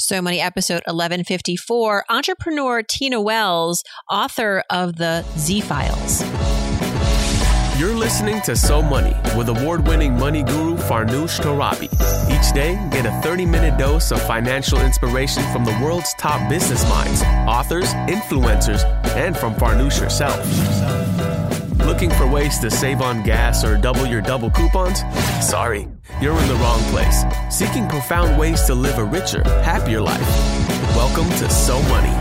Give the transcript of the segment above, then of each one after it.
So Money episode 1154, entrepreneur Tina Wells, author of the Z Files. You're listening to So Money with award winning money guru Farnoosh Torabi. Each day, get a 30 minute dose of financial inspiration from the world's top business minds, authors, influencers, and from Farnoosh herself. Looking for ways to save on gas or double your double coupons? Sorry, you're in the wrong place. Seeking profound ways to live a richer, happier life. Welcome to So Money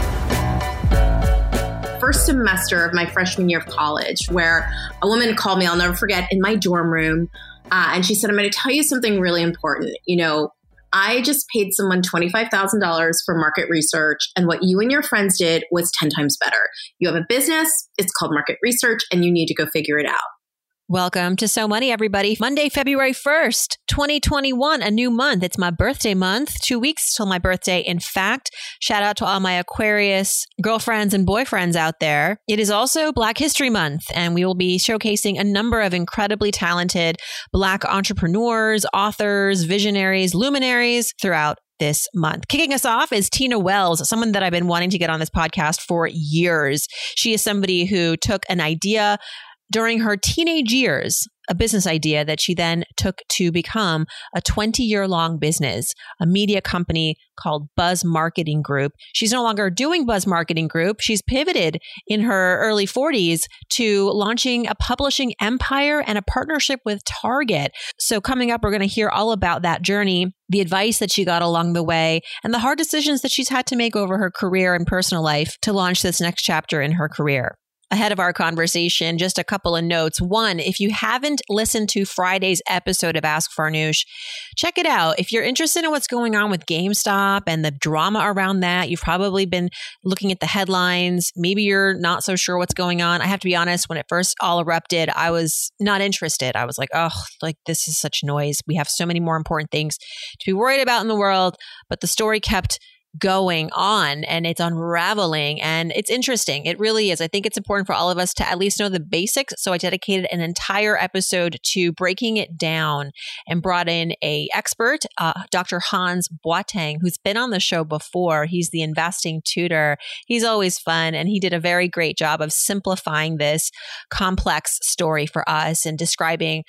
first semester of my freshman year of college where a woman called me, I'll never forget, in my dorm room. Uh, and she said, I'm going to tell you something really important. You know, I just paid someone $25,000 for market research, and what you and your friends did was 10 times better. You have a business, it's called market research, and you need to go figure it out. Welcome to So Money, everybody. Monday, February 1st, 2021, a new month. It's my birthday month, two weeks till my birthday. In fact, shout out to all my Aquarius girlfriends and boyfriends out there. It is also Black History Month, and we will be showcasing a number of incredibly talented Black entrepreneurs, authors, visionaries, luminaries throughout this month. Kicking us off is Tina Wells, someone that I've been wanting to get on this podcast for years. She is somebody who took an idea during her teenage years, a business idea that she then took to become a 20 year long business, a media company called Buzz Marketing Group. She's no longer doing Buzz Marketing Group. She's pivoted in her early 40s to launching a publishing empire and a partnership with Target. So, coming up, we're going to hear all about that journey, the advice that she got along the way, and the hard decisions that she's had to make over her career and personal life to launch this next chapter in her career ahead of our conversation, just a couple of notes. One, if you haven't listened to Friday's episode of Ask Farnoosh, check it out. If you're interested in what's going on with GameStop and the drama around that, you've probably been looking at the headlines. Maybe you're not so sure what's going on. I have to be honest, when it first all erupted, I was not interested. I was like, oh, like this is such noise. We have so many more important things to be worried about in the world. But the story kept going on and it's unraveling and it's interesting. It really is. I think it's important for all of us to at least know the basics. So I dedicated an entire episode to breaking it down and brought in a expert, uh, Dr. Hans Boateng, who's been on the show before. He's the investing tutor. He's always fun and he did a very great job of simplifying this complex story for us and describing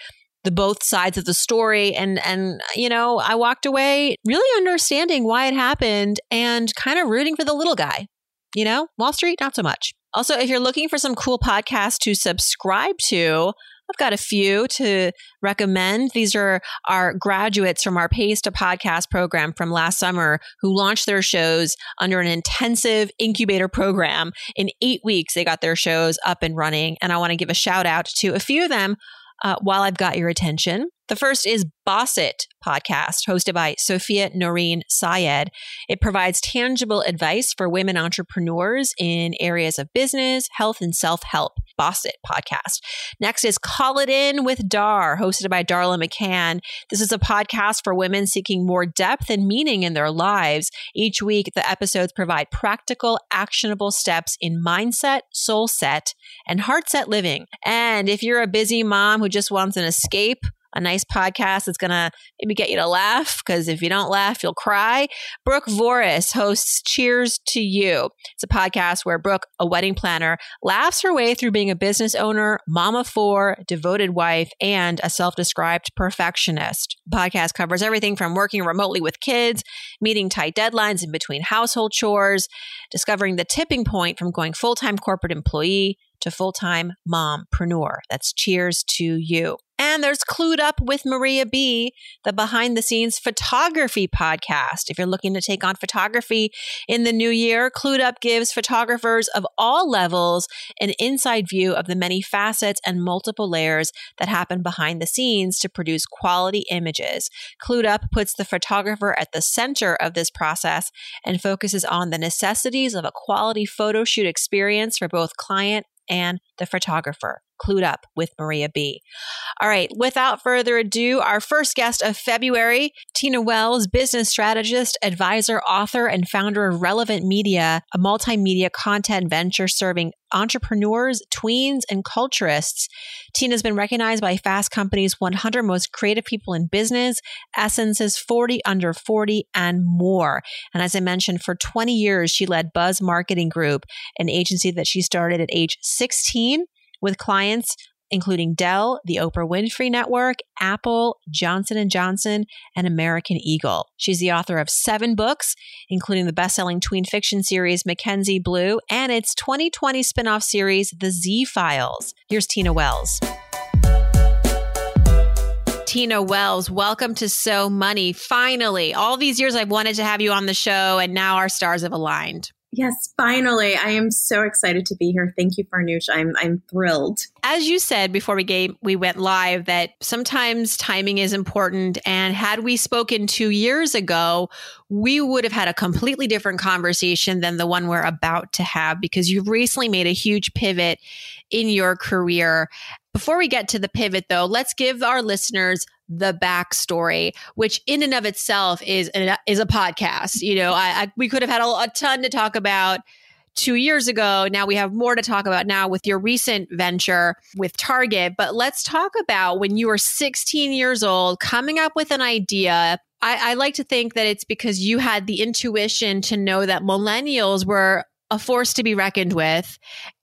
the both sides of the story and and you know i walked away really understanding why it happened and kind of rooting for the little guy you know wall street not so much also if you're looking for some cool podcasts to subscribe to I've got a few to recommend. These are our graduates from our Pays to Podcast program from last summer who launched their shows under an intensive incubator program. In eight weeks, they got their shows up and running. And I want to give a shout out to a few of them uh, while I've got your attention. The first is Boss It podcast, hosted by Sophia Noreen Syed. It provides tangible advice for women entrepreneurs in areas of business, health, and self help. Boss It podcast. Next is Call It In with Dar, hosted by Darla McCann. This is a podcast for women seeking more depth and meaning in their lives. Each week, the episodes provide practical, actionable steps in mindset, soul set, and heart set living. And if you're a busy mom who just wants an escape, a nice podcast that's going to maybe get you to laugh because if you don't laugh, you'll cry. Brooke Voris hosts Cheers to You. It's a podcast where Brooke, a wedding planner, laughs her way through being a business owner, mama four, devoted wife, and a self described perfectionist. The podcast covers everything from working remotely with kids, meeting tight deadlines in between household chores, discovering the tipping point from going full time corporate employee to full time mompreneur. That's cheers to you. And there's Clued Up with Maria B, the behind the scenes photography podcast. If you're looking to take on photography in the new year, Clued Up gives photographers of all levels an inside view of the many facets and multiple layers that happen behind the scenes to produce quality images. Clued Up puts the photographer at the center of this process and focuses on the necessities of a quality photo shoot experience for both client and the photographer. Clued Up with Maria B. All right, without further ado, our first guest of February, Tina Wells, business strategist, advisor, author, and founder of Relevant Media, a multimedia content venture serving entrepreneurs, tweens, and culturists. Tina's been recognized by Fast Company's 100 Most Creative People in Business, Essence's 40 Under 40, and more. And as I mentioned, for 20 years, she led Buzz Marketing Group, an agency that she started at age 16 with clients including Dell, the Oprah Winfrey Network, Apple, Johnson & Johnson, and American Eagle. She's the author of 7 books, including the best-selling tween fiction series Mackenzie Blue and its 2020 spin-off series The Z Files. Here's Tina Wells. Tina Wells, welcome to So Money. Finally, all these years I've wanted to have you on the show, and now our stars have aligned. Yes, finally. I am so excited to be here. Thank you, Farnoosh. I'm I'm thrilled. As you said before we gave we went live that sometimes timing is important and had we spoken 2 years ago, we would have had a completely different conversation than the one we're about to have because you've recently made a huge pivot in your career. Before we get to the pivot though, let's give our listeners the backstory, which in and of itself is is a podcast. You know, I, I we could have had a, a ton to talk about two years ago. Now we have more to talk about now with your recent venture with Target. But let's talk about when you were 16 years old, coming up with an idea. I, I like to think that it's because you had the intuition to know that millennials were a force to be reckoned with.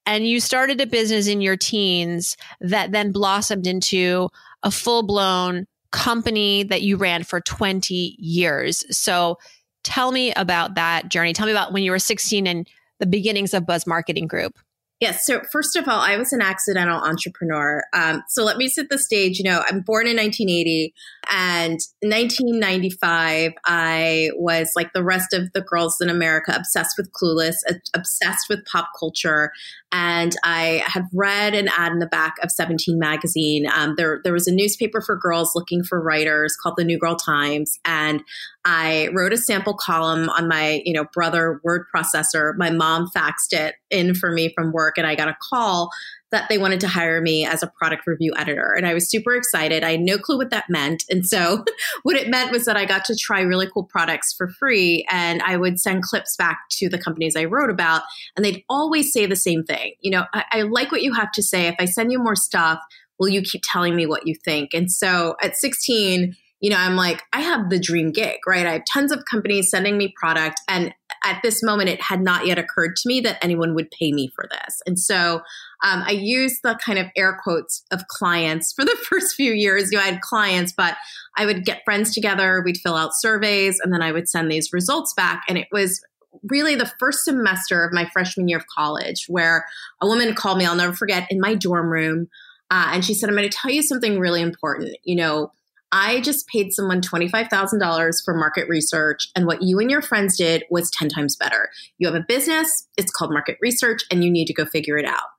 And you started a business in your teens that then blossomed into a full blown company that you ran for 20 years. So tell me about that journey. Tell me about when you were 16 and the beginnings of Buzz Marketing Group. Yes. So first of all, I was an accidental entrepreneur. Um, so let me set the stage. You know, I'm born in 1980, and 1995, I was like the rest of the girls in America, obsessed with Clueless, obsessed with pop culture, and I had read an ad in the back of 17 magazine. Um, there, there was a newspaper for girls looking for writers called the New Girl Times, and I wrote a sample column on my, you know, brother word processor. My mom faxed it in for me from work, and I got a call that they wanted to hire me as a product review editor. And I was super excited. I had no clue what that meant. And so what it meant was that I got to try really cool products for free. And I would send clips back to the companies I wrote about. And they'd always say the same thing. You know, I, I like what you have to say. If I send you more stuff, will you keep telling me what you think? And so at 16, you know, I'm like, I have the dream gig, right? I have tons of companies sending me product. And at this moment, it had not yet occurred to me that anyone would pay me for this. And so um, I used the kind of air quotes of clients for the first few years. You know, I had clients, but I would get friends together, we'd fill out surveys, and then I would send these results back. And it was really the first semester of my freshman year of college where a woman called me, I'll never forget, in my dorm room. Uh, and she said, I'm going to tell you something really important. You know, I just paid someone $25,000 for market research, and what you and your friends did was 10 times better. You have a business, it's called market research, and you need to go figure it out.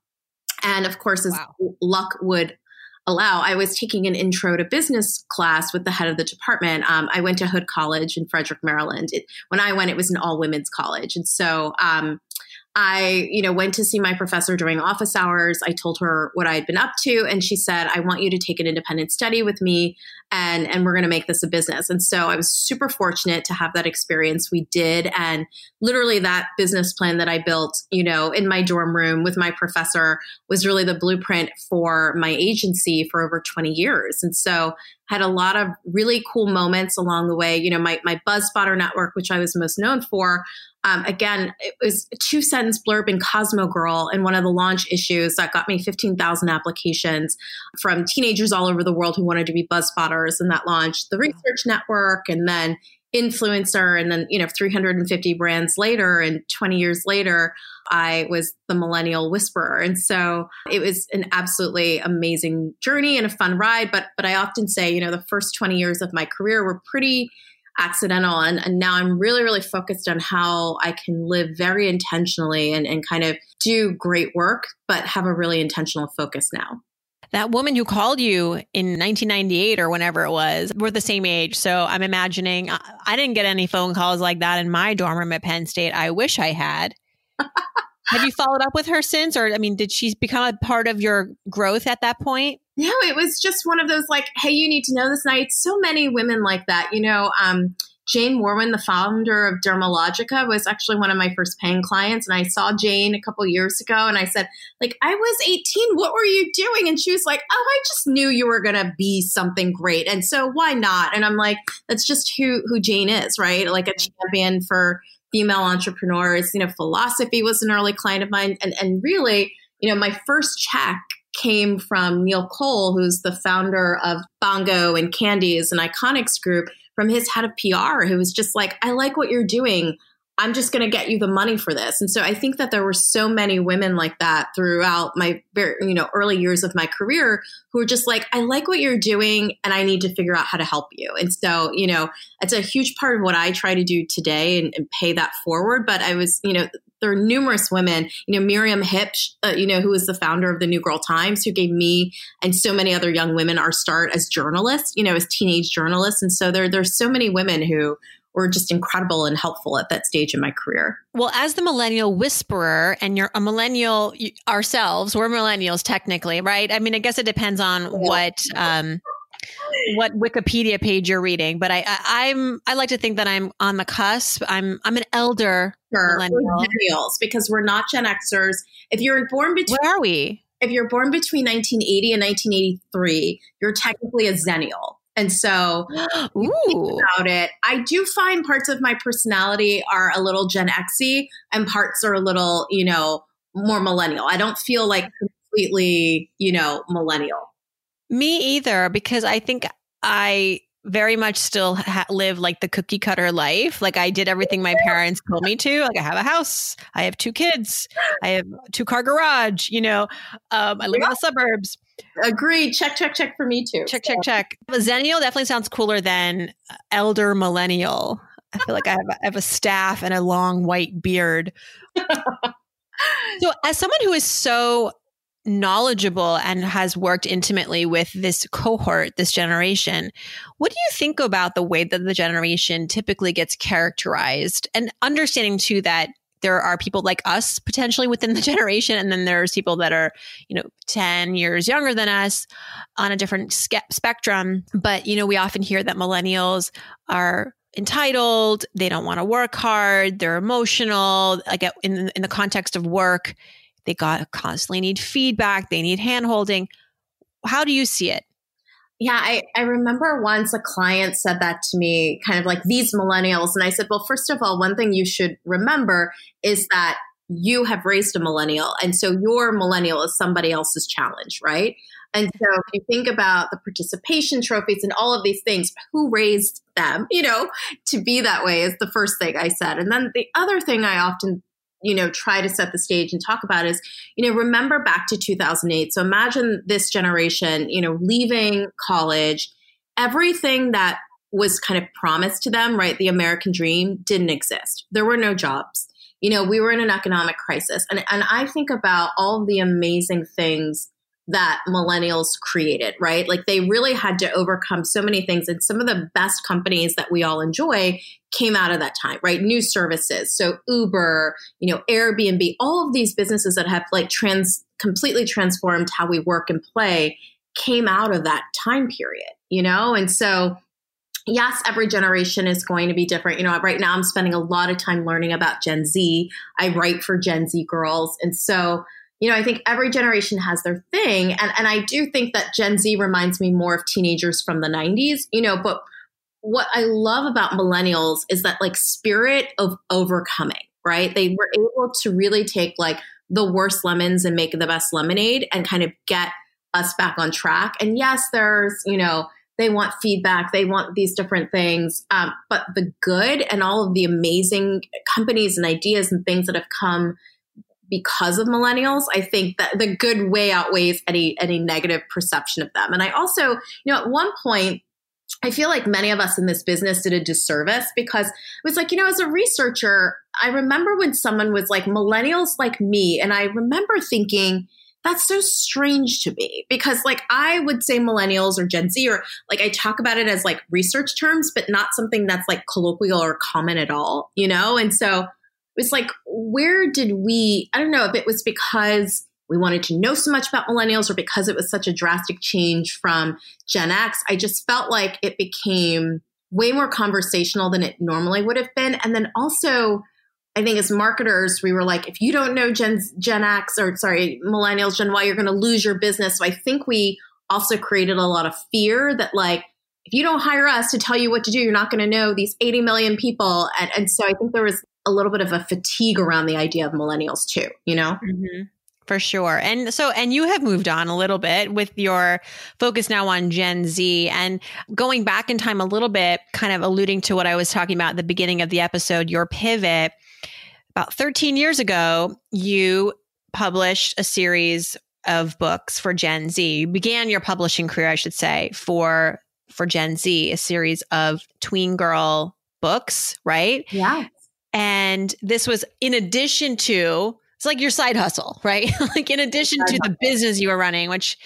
And of course, as wow. luck would allow, I was taking an intro to business class with the head of the department. Um, I went to Hood College in Frederick, Maryland. It, when I went, it was an all women's college. And so um, I, you know, went to see my professor during office hours. I told her what I had been up to, and she said, "I want you to take an independent study with me, and and we're going to make this a business." And so I was super fortunate to have that experience. We did, and literally that business plan that I built, you know, in my dorm room with my professor was really the blueprint for my agency for over 20 years. And so had a lot of really cool moments along the way. You know, my, my BuzzSpotter network, which I was most known for, um, again, it was a two sentence blurb in Cosmo Girl in one of the launch issues that got me 15,000 applications from teenagers all over the world who wanted to be BuzzSpotters. And that launched the research network and then influencer. And then, you know, 350 brands later and 20 years later, I was the millennial whisperer. And so it was an absolutely amazing journey and a fun ride. But, but I often say, you know, the first 20 years of my career were pretty accidental. And, and now I'm really, really focused on how I can live very intentionally and, and kind of do great work, but have a really intentional focus now. That woman who called you in 1998 or whenever it was, we're the same age. So I'm imagining I didn't get any phone calls like that in my dorm room at Penn State. I wish I had. Have you followed up with her since? Or, I mean, did she become a part of your growth at that point? No, it was just one of those like, hey, you need to know this. night. so many women like that. You know, um, Jane Wurwand, the founder of Dermalogica, was actually one of my first paying clients. And I saw Jane a couple years ago and I said, like, I was 18. What were you doing? And she was like, oh, I just knew you were going to be something great. And so why not? And I'm like, that's just who, who Jane is, right? Like a champion for female entrepreneurs. You know, philosophy was an early client of mine. And, and really, you know, my first check came from Neil Cole, who's the founder of Bongo and Candies and Iconix Group from his head of PR who was just like, I like what you're doing. I'm just going to get you the money for this. And so I think that there were so many women like that throughout my very, you know, early years of my career who were just like, I like what you're doing and I need to figure out how to help you. And so, you know, it's a huge part of what I try to do today and, and pay that forward. But I was, you know, there are numerous women, you know, Miriam Hipsch, uh, you know, who was the founder of the New Girl Times, who gave me and so many other young women our start as journalists, you know, as teenage journalists. And so there, there's so many women who were just incredible and helpful at that stage in my career. Well, as the millennial whisperer, and you're a millennial ourselves, we're millennials technically, right? I mean, I guess it depends on what um, what Wikipedia page you're reading, but I, I am I like to think that I'm on the cusp. I'm I'm an elder sure. millennials because we're not Gen Xers. If you're born between where are we? If you're born between 1980 and 1983, you're technically a Xennial. And so, about it, I do find parts of my personality are a little Gen Xy and parts are a little, you know, more millennial. I don't feel like completely, you know, millennial. Me either, because I think I very much still ha- live like the cookie cutter life. Like I did everything my parents told me to. Like I have a house, I have two kids, I have two car garage. You know, um, I live in the suburbs. Agreed. Check, check, check for me too. Check, so. check, check. Xennial definitely sounds cooler than elder millennial. I feel like I have, I have a staff and a long white beard. so, as someone who is so knowledgeable and has worked intimately with this cohort, this generation. What do you think about the way that the generation typically gets characterized and understanding too that there are people like us potentially within the generation and then there's people that are you know 10 years younger than us on a different spectrum but you know we often hear that millennials are entitled they don't want to work hard they're emotional like uh, in, in the context of work they got constantly need feedback. They need handholding. How do you see it? Yeah, I, I remember once a client said that to me, kind of like these millennials. And I said, well, first of all, one thing you should remember is that you have raised a millennial. And so your millennial is somebody else's challenge, right? And so if you think about the participation trophies and all of these things, who raised them, you know, to be that way is the first thing I said. And then the other thing I often you know try to set the stage and talk about is you know remember back to 2008 so imagine this generation you know leaving college. Everything that was kind of promised to them right the american dream didn't exist. There were no jobs. You know we were in an economic crisis. And, and i think about all the amazing things that millennials created, right? Like they really had to overcome so many things. And some of the best companies that we all enjoy came out of that time, right? New services. So Uber, you know, Airbnb, all of these businesses that have like trans completely transformed how we work and play came out of that time period, you know? And so yes, every generation is going to be different. You know, right now I'm spending a lot of time learning about Gen Z. I write for Gen Z girls. And so you know, I think every generation has their thing. And, and I do think that Gen Z reminds me more of teenagers from the 90s, you know, but what I love about millennials is that like spirit of overcoming, right? They were able to really take like the worst lemons and make the best lemonade and kind of get us back on track. And yes, there's, you know, they want feedback, they want these different things. Um, but the good and all of the amazing companies and ideas and things that have come because of millennials, I think that the good way outweighs any any negative perception of them. And I also, you know, at one point I feel like many of us in this business did a disservice because it was like, you know, as a researcher, I remember when someone was like millennials like me and I remember thinking that's so strange to me because like I would say millennials or Gen Z or like I talk about it as like research terms but not something that's like colloquial or common at all, you know? And so was like, where did we, I don't know if it was because we wanted to know so much about millennials or because it was such a drastic change from Gen X. I just felt like it became way more conversational than it normally would have been. And then also, I think as marketers, we were like, if you don't know Gen, Gen X or sorry, millennials, Gen Y, you're going to lose your business. So I think we also created a lot of fear that like, if you don't hire us to tell you what to do, you're not going to know these 80 million people. And, and so I think there was a little bit of a fatigue around the idea of millennials too, you know? Mm-hmm. For sure. And so, and you have moved on a little bit with your focus now on Gen Z and going back in time a little bit, kind of alluding to what I was talking about at the beginning of the episode, your pivot. About 13 years ago, you published a series of books for Gen Z. You began your publishing career, I should say, for for Gen Z, a series of tween girl books, right? Yeah. And this was in addition to it's like your side hustle, right? like in addition to the business you were running, which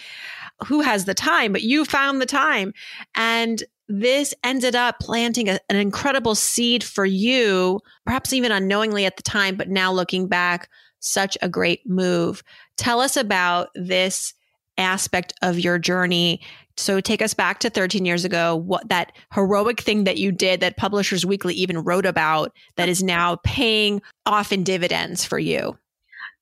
who has the time, but you found the time. And this ended up planting a, an incredible seed for you, perhaps even unknowingly at the time, but now looking back, such a great move. Tell us about this aspect of your journey. So take us back to 13 years ago, what that heroic thing that you did that Publishers Weekly even wrote about that is now paying off in dividends for you.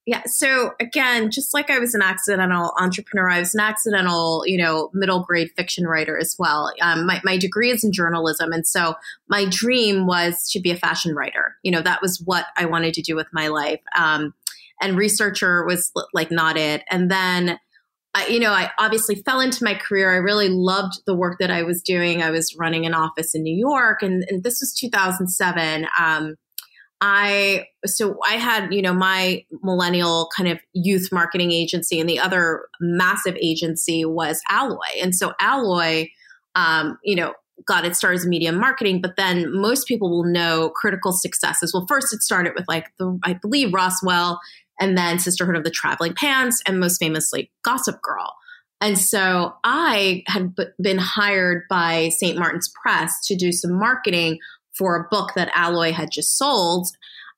Yeah. So again, just like I was an accidental entrepreneur, I was an accidental, you know, middle grade fiction writer as well. Um, my, my degree is in journalism. And so my dream was to be a fashion writer. You know, that was what I wanted to do with my life. Um, and researcher was like not it. And then, I, you know, I obviously fell into my career. I really loved the work that I was doing. I was running an office in New York, and, and this was 2007. Um, I so I had you know my millennial kind of youth marketing agency, and the other massive agency was Alloy, and so Alloy, um, you know, got its start as media marketing, but then most people will know critical successes. Well, first it started with like the I believe Roswell, and then Sisterhood of the Traveling Pants, and most famously Gossip Girl. And so I had b- been hired by St. Martin's Press to do some marketing for a book that Alloy had just sold.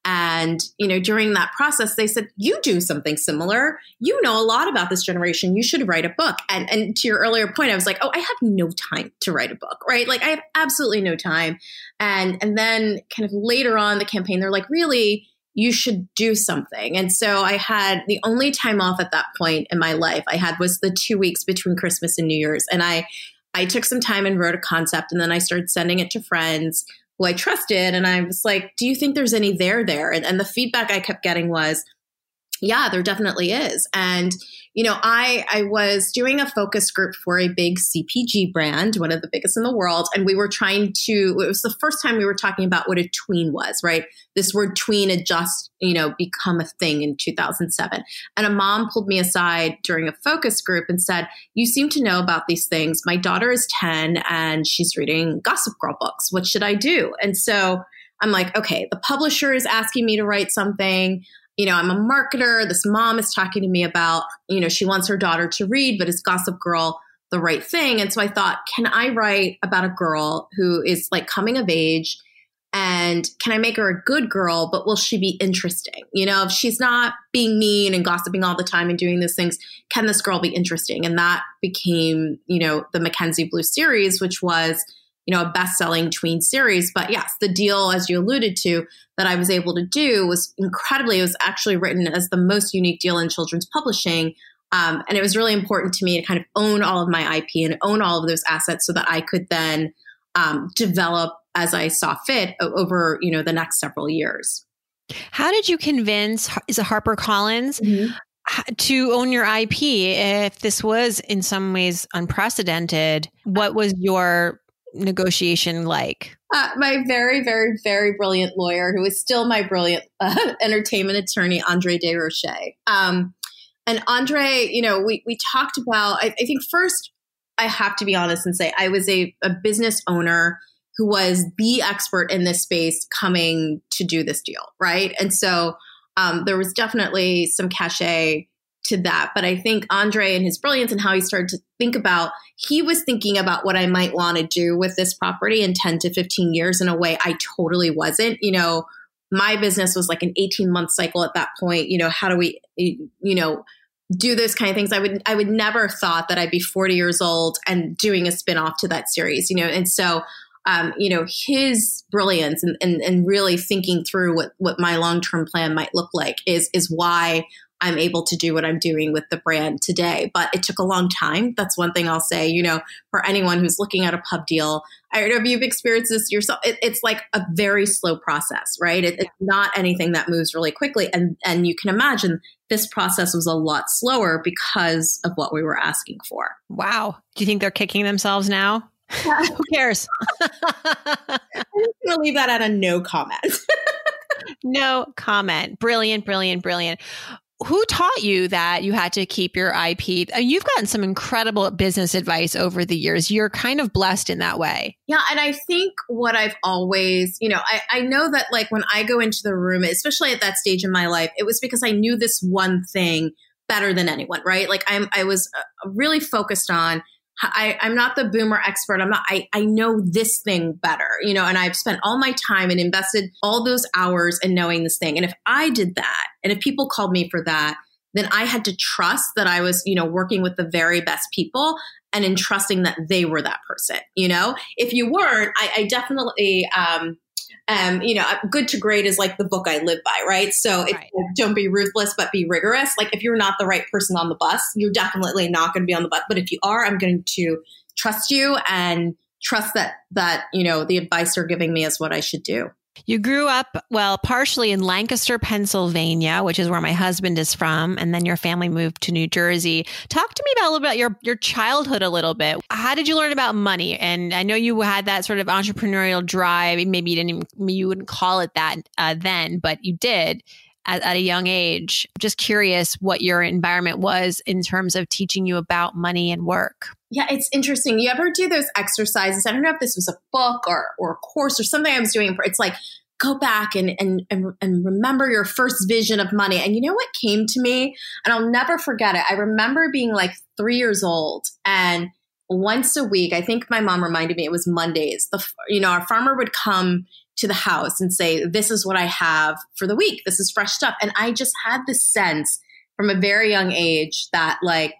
And, you know, during that process, they said, you do something similar. You know a lot about this generation. You should write a book. And, and to your earlier point, I was like, oh, I have no time to write a book, right? Like I have absolutely no time. And, and then kind of later on the campaign, they're like, really, you should do something. And so I had the only time off at that point in my life I had was the two weeks between Christmas and New Year's. And I, I took some time and wrote a concept and then I started sending it to friends who I trusted. And I was like, do you think there's any there there? And, and the feedback I kept getting was, yeah, there definitely is. And you know, I I was doing a focus group for a big CPG brand, one of the biggest in the world, and we were trying to. It was the first time we were talking about what a tween was, right? This word tween had just you know become a thing in 2007, and a mom pulled me aside during a focus group and said, "You seem to know about these things. My daughter is 10 and she's reading Gossip Girl books. What should I do?" And so. I'm like, okay, the publisher is asking me to write something you know, I'm a marketer. This mom is talking to me about, you know, she wants her daughter to read, but is Gossip Girl the right thing? And so I thought, can I write about a girl who is like coming of age? And can I make her a good girl, but will she be interesting? You know, if she's not being mean and gossiping all the time and doing these things, can this girl be interesting? And that became, you know, the Mackenzie Blue series, which was you know, a best-selling tween series. But yes, the deal, as you alluded to, that I was able to do was incredibly. It was actually written as the most unique deal in children's publishing. Um, and it was really important to me to kind of own all of my IP and own all of those assets so that I could then um, develop as I saw fit over, you know, the next several years. How did you convince, is it Harper Collins? Mm-hmm to own your IP if this was in some ways unprecedented what was your negotiation like? Uh, my very, very, very brilliant lawyer, who is still my brilliant uh, entertainment attorney, Andre Desrochers. Um, and Andre, you know, we, we talked about, I, I, think first, I have to be honest and say, I was a, a business owner who was the expert in this space coming to do this deal, right? And so um, there was definitely some cachet to that. But I think Andre and his brilliance and how he started to think about, he was thinking about what I might want to do with this property in 10 to 15 years in a way I totally wasn't. You know, my business was like an 18 month cycle at that point. You know, how do we, you know, do those kind of things. I would I would never thought that I'd be 40 years old and doing a spin-off to that series, you know. And so um, you know, his brilliance and, and, and really thinking through what, what my long-term plan might look like is is why I'm able to do what I'm doing with the brand today. But it took a long time. That's one thing I'll say, you know, for anyone who's looking at a pub deal. I don't know if you've experienced this yourself. It, it's like a very slow process, right? It, it's not anything that moves really quickly. And, and you can imagine this process was a lot slower because of what we were asking for. Wow. Do you think they're kicking themselves now? Who cares? I'm going to leave that at a no comment. no comment. Brilliant, brilliant, brilliant who taught you that you had to keep your IP? Uh, you've gotten some incredible business advice over the years. You're kind of blessed in that way. Yeah. And I think what I've always, you know, I, I know that like when I go into the room, especially at that stage in my life, it was because I knew this one thing better than anyone, right? Like I'm, I was uh, really focused on I, am not the boomer expert. I'm not, I, I know this thing better, you know, and I've spent all my time and invested all those hours in knowing this thing. And if I did that, and if people called me for that, then I had to trust that I was, you know, working with the very best people and entrusting that they were that person, you know? If you weren't, I, I definitely, um, um, you know, good to great is like the book I live by, right? So right. don't be ruthless, but be rigorous. Like if you're not the right person on the bus, you're definitely not going to be on the bus. But if you are, I'm going to trust you and trust that that you know the advice you're giving me is what I should do. You grew up, well, partially in Lancaster, Pennsylvania, which is where my husband is from, and then your family moved to New Jersey. Talk to me about a little bit your your childhood a little bit. How did you learn about money? And I know you had that sort of entrepreneurial drive. Maybe you didn't even you wouldn't call it that uh, then, but you did at, at a young age. Just curious what your environment was in terms of teaching you about money and work. Yeah, it's interesting. You ever do those exercises? I don't know if this was a book or, or a course or something I was doing. It's like, go back and, and, and, and remember your first vision of money. And you know what came to me? And I'll never forget it. I remember being like three years old and once a week, I think my mom reminded me it was Mondays. The, you know, our farmer would come to the house and say, This is what I have for the week. This is fresh stuff. And I just had this sense from a very young age that like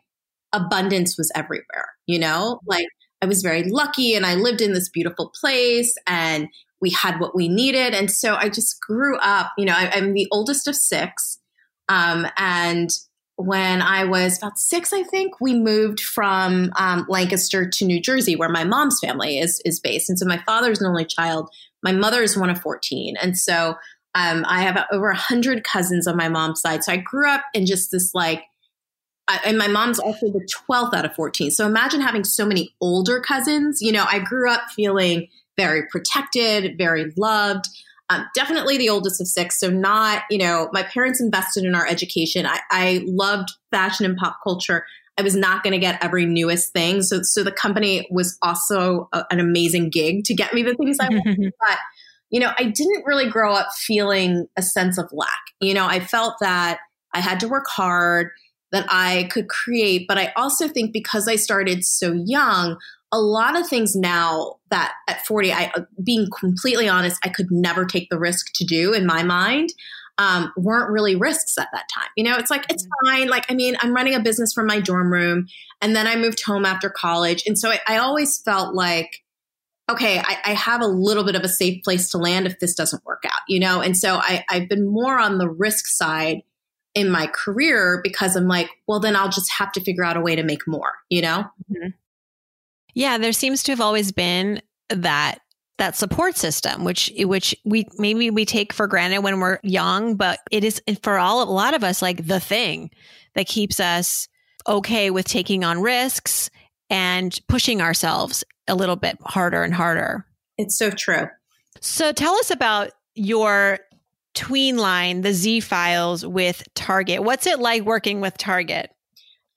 abundance was everywhere, you know? Like I was very lucky and I lived in this beautiful place and we had what we needed. And so I just grew up, you know, I, am the oldest of six. Um, and when I was about six, I think we moved from um, Lancaster to New Jersey, where my mom's family is is based. And so my father's an only child. My mother is one of fourteen, and so um, I have over a hundred cousins on my mom's side. So I grew up in just this like, I, and my mom's also the twelfth out of fourteen. So imagine having so many older cousins. You know, I grew up feeling very protected, very loved. Um, definitely the oldest of six. So, not, you know, my parents invested in our education. I, I loved fashion and pop culture. I was not going to get every newest thing. So, so the company was also a, an amazing gig to get me the things I wanted. but, you know, I didn't really grow up feeling a sense of lack. You know, I felt that I had to work hard, that I could create. But I also think because I started so young, a lot of things now that at 40, I, uh, being completely honest, I could never take the risk to do in my mind. Um, weren't really risks at that time. You know, it's like, it's mm-hmm. fine. Like, I mean, I'm running a business from my dorm room and then I moved home after college. And so I, I always felt like, okay, I, I, have a little bit of a safe place to land if this doesn't work out, you know? And so I, I've been more on the risk side in my career because I'm like, well, then I'll just have to figure out a way to make more, you know? Mm-hmm. Yeah, there seems to have always been that that support system which which we maybe we take for granted when we're young but it is for all a lot of us like the thing that keeps us okay with taking on risks and pushing ourselves a little bit harder and harder it's so true so tell us about your tween line the z files with target what's it like working with target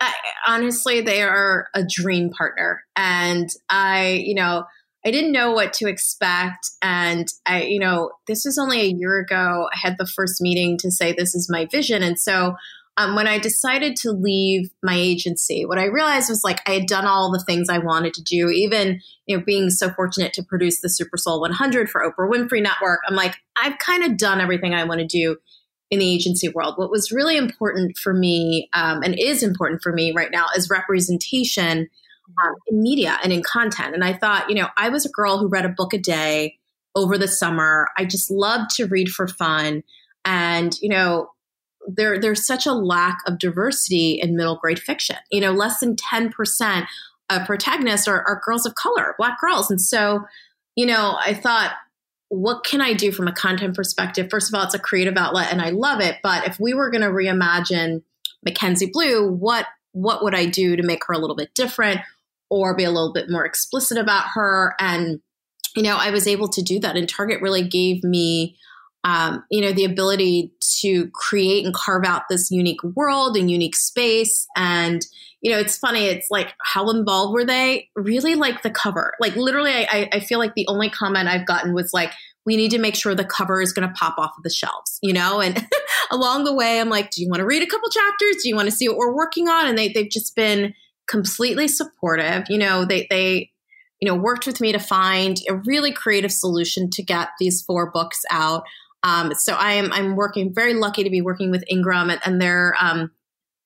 I, honestly, they are a dream partner. And I, you know, I didn't know what to expect. And I, you know, this was only a year ago. I had the first meeting to say, this is my vision. And so um, when I decided to leave my agency, what I realized was like I had done all the things I wanted to do, even you know being so fortunate to produce the Super Soul 100 for Oprah Winfrey Network. I'm like I've kind of done everything I want to do in the agency world. What was really important for me um, and is important for me right now is representation um, in media and in content. And I thought, you know, I was a girl who read a book a day over the summer. I just loved to read for fun. And, you know, there there's such a lack of diversity in middle grade fiction. You know, less than 10% of protagonists are, are girls of color, black girls. And so, you know, I thought, what can I do from a content perspective? First of all, it's a creative outlet and I love it. But if we were going to reimagine Mackenzie Blue, what what would I do to make her a little bit different or be a little bit more explicit about her? And, you know, I was able to do that. And Target really gave me um, you know, the ability to create and carve out this unique world and unique space. And, you know, it's funny. It's like, how involved were they? Really like the cover. Like, literally, I, I feel like the only comment I've gotten was like, we need to make sure the cover is going to pop off of the shelves, you know? And along the way, I'm like, do you want to read a couple chapters? Do you want to see what we're working on? And they, they've just been completely supportive. You know, they, they, you know, worked with me to find a really creative solution to get these four books out. Um, so I am I'm working very lucky to be working with Ingram and, and their um,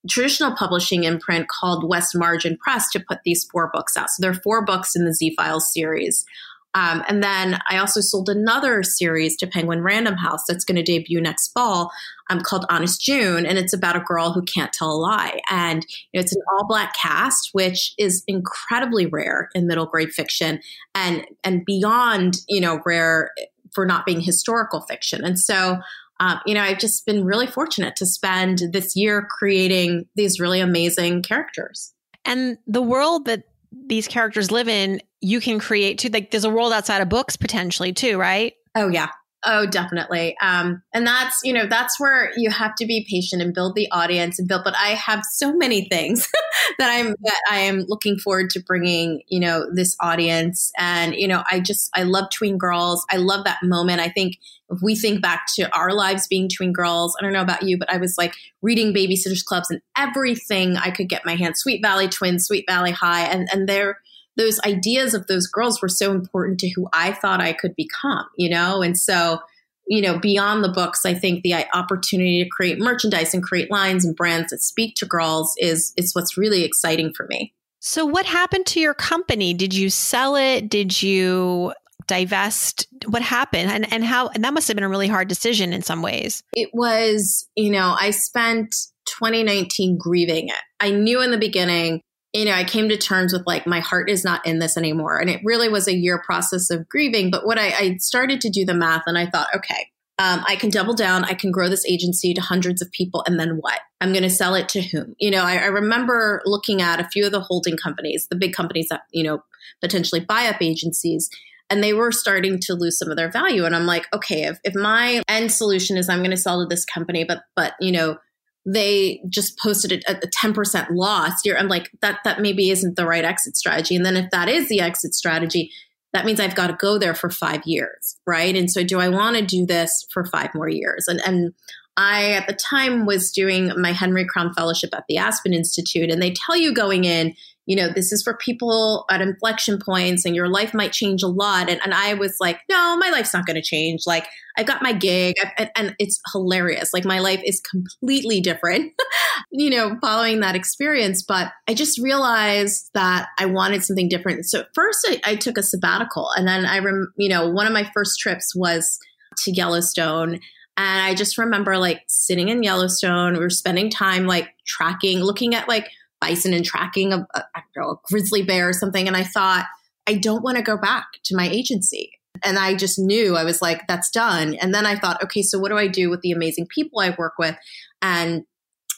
traditional publishing imprint called West Margin Press to put these four books out. So there are four books in the Z Files series. Um, and then I also sold another series to Penguin Random House that's going to debut next fall um, called Honest June. And it's about a girl who can't tell a lie. And you know, it's an all black cast, which is incredibly rare in middle grade fiction and, and beyond, you know, rare for not being historical fiction. And so, um, you know, I've just been really fortunate to spend this year creating these really amazing characters. And the world that these characters live in, you can create too. Like there's a world outside of books potentially too, right? Oh, yeah. Oh, definitely. Um, and that's, you know, that's where you have to be patient and build the audience and build. But I have so many things that I'm, that I am looking forward to bringing, you know, this audience. And, you know, I just, I love tween girls. I love that moment. I think if we think back to our lives being tween girls, I don't know about you, but I was like reading babysitters clubs and everything I could get my hands, Sweet Valley Twins, Sweet Valley High. And, and they're, those ideas of those girls were so important to who I thought I could become, you know? And so, you know, beyond the books, I think the uh, opportunity to create merchandise and create lines and brands that speak to girls is is what's really exciting for me. So what happened to your company? Did you sell it? Did you divest? What happened? And and how and that must have been a really hard decision in some ways. It was, you know, I spent 2019 grieving it. I knew in the beginning you know, I came to terms with like my heart is not in this anymore. And it really was a year process of grieving. But what I, I started to do the math and I thought, okay, um, I can double down. I can grow this agency to hundreds of people. And then what? I'm going to sell it to whom? You know, I, I, remember looking at a few of the holding companies, the big companies that, you know, potentially buy up agencies. And they were starting to lose some of their value. And I'm like, okay, if, if my end solution is I'm going to sell to this company, but, but, you know, they just posted a, a 10% loss. You're, I'm like, that, that maybe isn't the right exit strategy. And then if that is the exit strategy, that means I've got to go there for five years, right? And so do I want to do this for five more years? And, and I, at the time, was doing my Henry Crown Fellowship at the Aspen Institute, and they tell you going in, you know, this is for people at inflection points and your life might change a lot. And, and I was like, no, my life's not going to change. Like, I've got my gig and, and it's hilarious. Like, my life is completely different, you know, following that experience. But I just realized that I wanted something different. So, first, I, I took a sabbatical. And then I, rem, you know, one of my first trips was to Yellowstone. And I just remember like sitting in Yellowstone, we were spending time like tracking, looking at like bison and tracking a, a, uh, know, a grizzly bear or something. And I thought, I don't want to go back to my agency. And I just knew I was like, that's done. And then I thought, okay, so what do I do with the amazing people I work with? And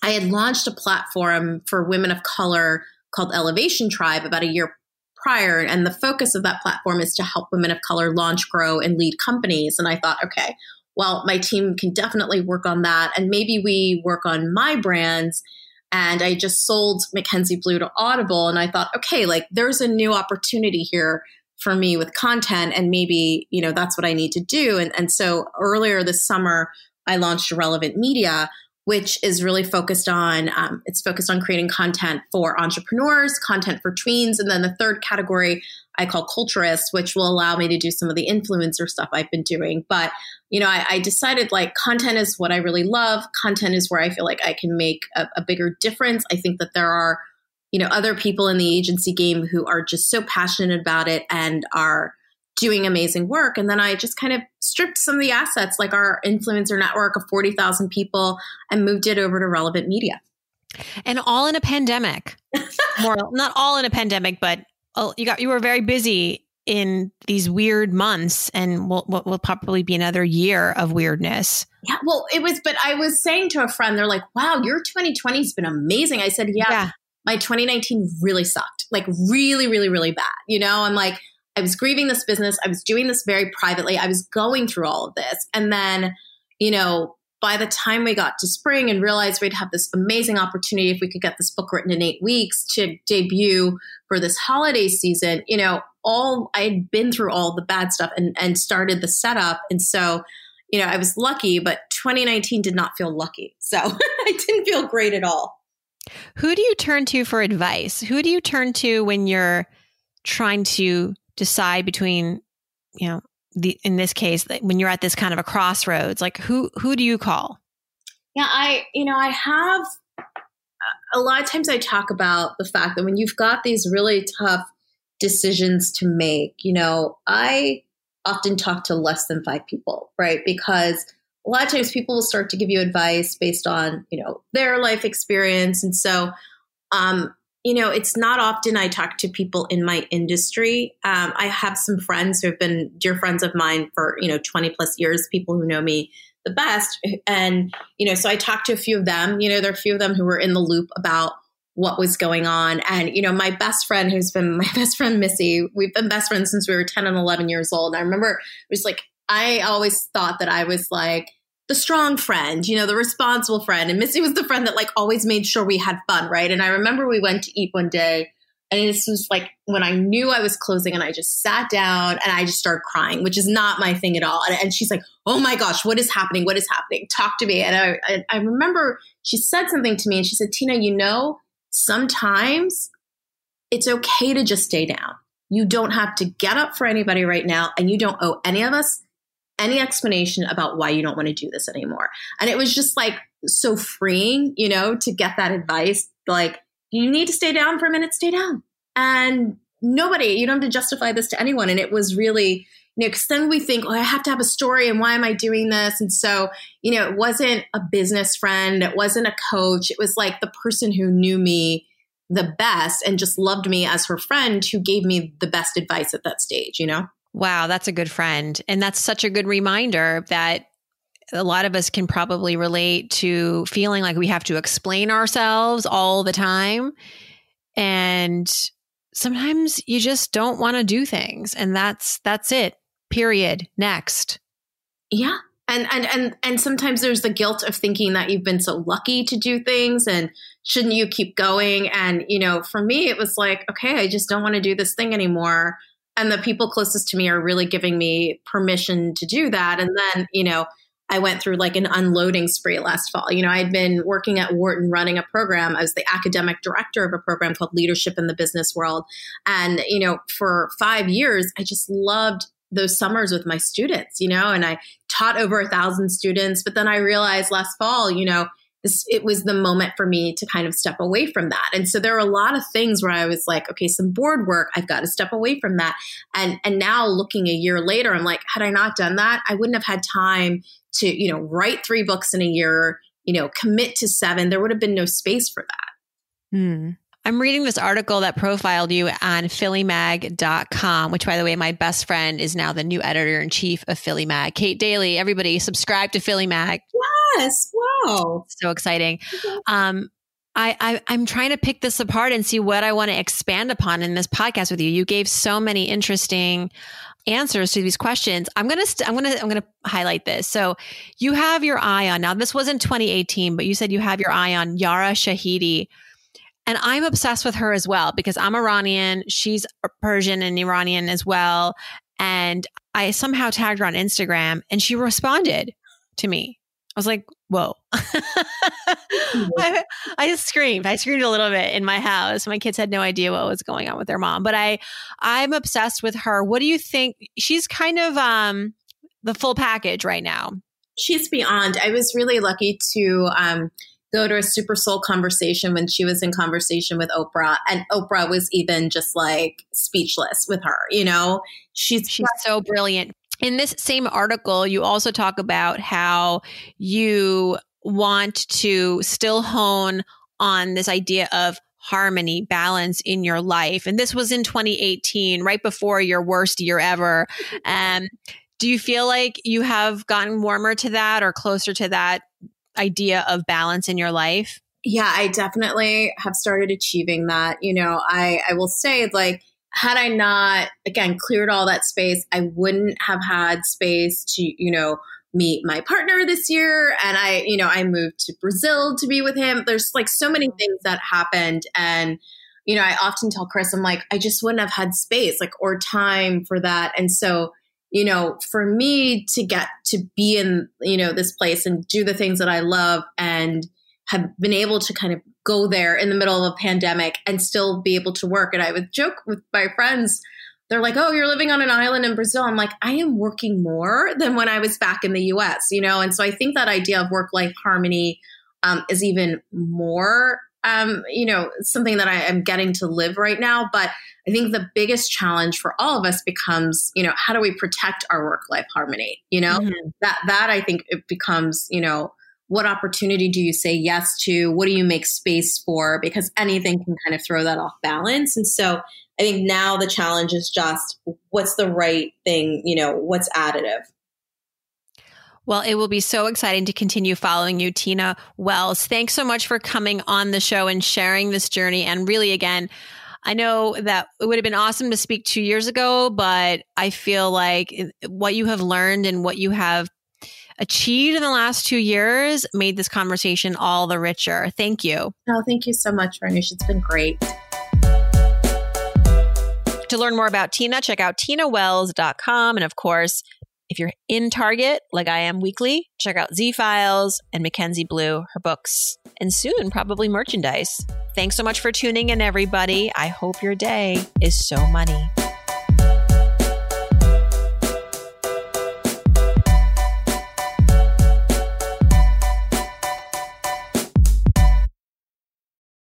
I had launched a platform for women of color called Elevation Tribe about a year prior. And the focus of that platform is to help women of color launch, grow, and lead companies. And I thought, okay, well, my team can definitely work on that. And maybe we work on my brands and I just sold Mackenzie Blue to Audible. And I thought, okay, like there's a new opportunity here for me with content. And maybe, you know, that's what I need to do. And, and so earlier this summer, I launched Relevant Media, which is really focused on um, it's focused on creating content for entrepreneurs content for tweens and then the third category i call culturists which will allow me to do some of the influencer stuff i've been doing. But you know i, I decided like content is what i really love. Content is where i feel like i can make a, a bigger difference. I think that there are you know other people in the agency game who are just so passionate about it and are doing amazing work. And then I just kind of stripped some of the assets, like our influencer network of 40,000 people, and moved it over to relevant media. And all in a pandemic. More, not all in a pandemic, but oh, you got you were very busy in these weird months, and what will, will probably be another year of weirdness. Yeah, well, it was, but I was saying to a friend, they're like, "Wow, your 2020 has been amazing." I said, "Yeah, yeah. my 2019 really sucked, like really, really, really bad." You know, I'm like, I was grieving this business. I was doing this very privately. I was going through all of this. And then, you know, by the time we got to spring and realized we'd have this amazing opportunity if we could get this book written in eight weeks to debut for this holiday season, you know, all I had been through all the bad stuff and, and started the setup. And so, you know, I was lucky, but 2019 did not feel lucky. So I didn't feel great at all. Who do you turn to for advice? Who do you turn to when you're trying to decide between, you know, the in this case, when you're at this kind of a crossroads, like who who do you call? Yeah, I you know I have a lot of times I talk about the fact that when you've got these really tough decisions to make, you know, I often talk to less than five people, right? Because a lot of times people will start to give you advice based on, you know, their life experience. And so um, you know, it's not often I talk to people in my industry. Um, I have some friends who have been dear friends of mine for, you know, 20 plus years, people who know me the best. And, you know, so I talked to a few of them. You know, there are a few of them who were in the loop about what was going on. And, you know, my best friend, who's been my best friend, Missy, we've been best friends since we were 10 and 11 years old. I remember it was like, I always thought that I was like, the strong friend, you know, the responsible friend. And Missy was the friend that like always made sure we had fun, right? And I remember we went to eat one day and this was like when I knew I was closing and I just sat down and I just started crying, which is not my thing at all. And, and she's like, Oh my gosh, what is happening? What is happening? Talk to me. And I, I, I remember she said something to me and she said, Tina, you know, sometimes it's okay to just stay down. You don't have to get up for anybody right now and you don't owe any of us any explanation about why you don't want to do this anymore. And it was just like so freeing, you know, to get that advice. Like, you need to stay down for a minute, stay down. And nobody, you don't have to justify this to anyone. And it was really, you know, because then we think, oh, I have to have a story and why am I doing this? And so, you know, it wasn't a business friend, it wasn't a coach, it was like the person who knew me the best and just loved me as her friend who gave me the best advice at that stage, you know? Wow, that's a good friend. And that's such a good reminder that a lot of us can probably relate to feeling like we have to explain ourselves all the time. And sometimes you just don't want to do things and that's that's it. Period. Next. Yeah. And and and and sometimes there's the guilt of thinking that you've been so lucky to do things and shouldn't you keep going and you know, for me it was like, okay, I just don't want to do this thing anymore and the people closest to me are really giving me permission to do that. And then you know i went through like an unloading spree last fall. You know i'd been working at wharton running a program. I was the academic director of a program called leadership in the business world. And you know for five years i just loved those summers with my students you know and i taught over a thousand students. But then i realized last fall you know this, it was the moment for me to kind of step away from that. And so there are a lot of things where I was like, okay, some board work, I've got to step away from that. And and now looking a year later, I'm like, had I not done that, I wouldn't have had time to, you know, write three books in a year, you know, commit to seven. There would have been no space for that. Hmm. I'm reading this article that profiled you on phillymag.com, which by the way, my best friend is now the new editor in chief of Philly Mag. Kate Dailey, everybody subscribe to Philly Mag. Yes. Wow. So exciting. Um, I, I am trying to pick this apart and see what I want to expand upon in this podcast with you. You gave so many interesting answers to these questions. I'm gonna st- I'm gonna I'm gonna highlight this. So you have your eye on now. This wasn't 2018, but you said you have your eye on Yara Shahidi and I'm obsessed with her as well because I'm Iranian. She's Persian and Iranian as well. And I somehow tagged her on Instagram and she responded to me. I was like, whoa. I, I just screamed. I screamed a little bit in my house. My kids had no idea what was going on with their mom, but I, I'm obsessed with her. What do you think? She's kind of um the full package right now. She's beyond. I was really lucky to um, go to a Super Soul conversation when she was in conversation with Oprah, and Oprah was even just like speechless with her. You know, she's she's so brilliant. In this same article, you also talk about how you want to still hone on this idea of harmony, balance in your life. And this was in 2018, right before your worst year ever. Um, do you feel like you have gotten warmer to that or closer to that idea of balance in your life? Yeah, I definitely have started achieving that. You know, I, I will say, like, had I not, again, cleared all that space, I wouldn't have had space to, you know, meet my partner this year. And I, you know, I moved to Brazil to be with him. There's like so many things that happened. And, you know, I often tell Chris, I'm like, I just wouldn't have had space, like, or time for that. And so, you know, for me to get to be in, you know, this place and do the things that I love and have been able to kind of go there in the middle of a pandemic and still be able to work. And I would joke with my friends, they're like, oh, you're living on an island in Brazil. I'm like, I am working more than when I was back in the US, you know? And so I think that idea of work life harmony um, is even more um, you know, something that I am getting to live right now. But I think the biggest challenge for all of us becomes, you know, how do we protect our work life harmony? You know, mm-hmm. that that I think it becomes, you know, what opportunity do you say yes to? What do you make space for? Because anything can kind of throw that off balance. And so I think now the challenge is just what's the right thing, you know, what's additive. Well, it will be so exciting to continue following you, Tina Wells. Thanks so much for coming on the show and sharing this journey. And really, again, I know that it would have been awesome to speak two years ago, but I feel like what you have learned and what you have achieved in the last two years made this conversation all the richer. Thank you. Oh, thank you so much, Farnoosh. It's been great. To learn more about Tina, check out tinawells.com. And of course, if you're in Target, like I am weekly, check out Zee Files and Mackenzie Blue, her books, and soon probably merchandise. Thanks so much for tuning in, everybody. I hope your day is so money.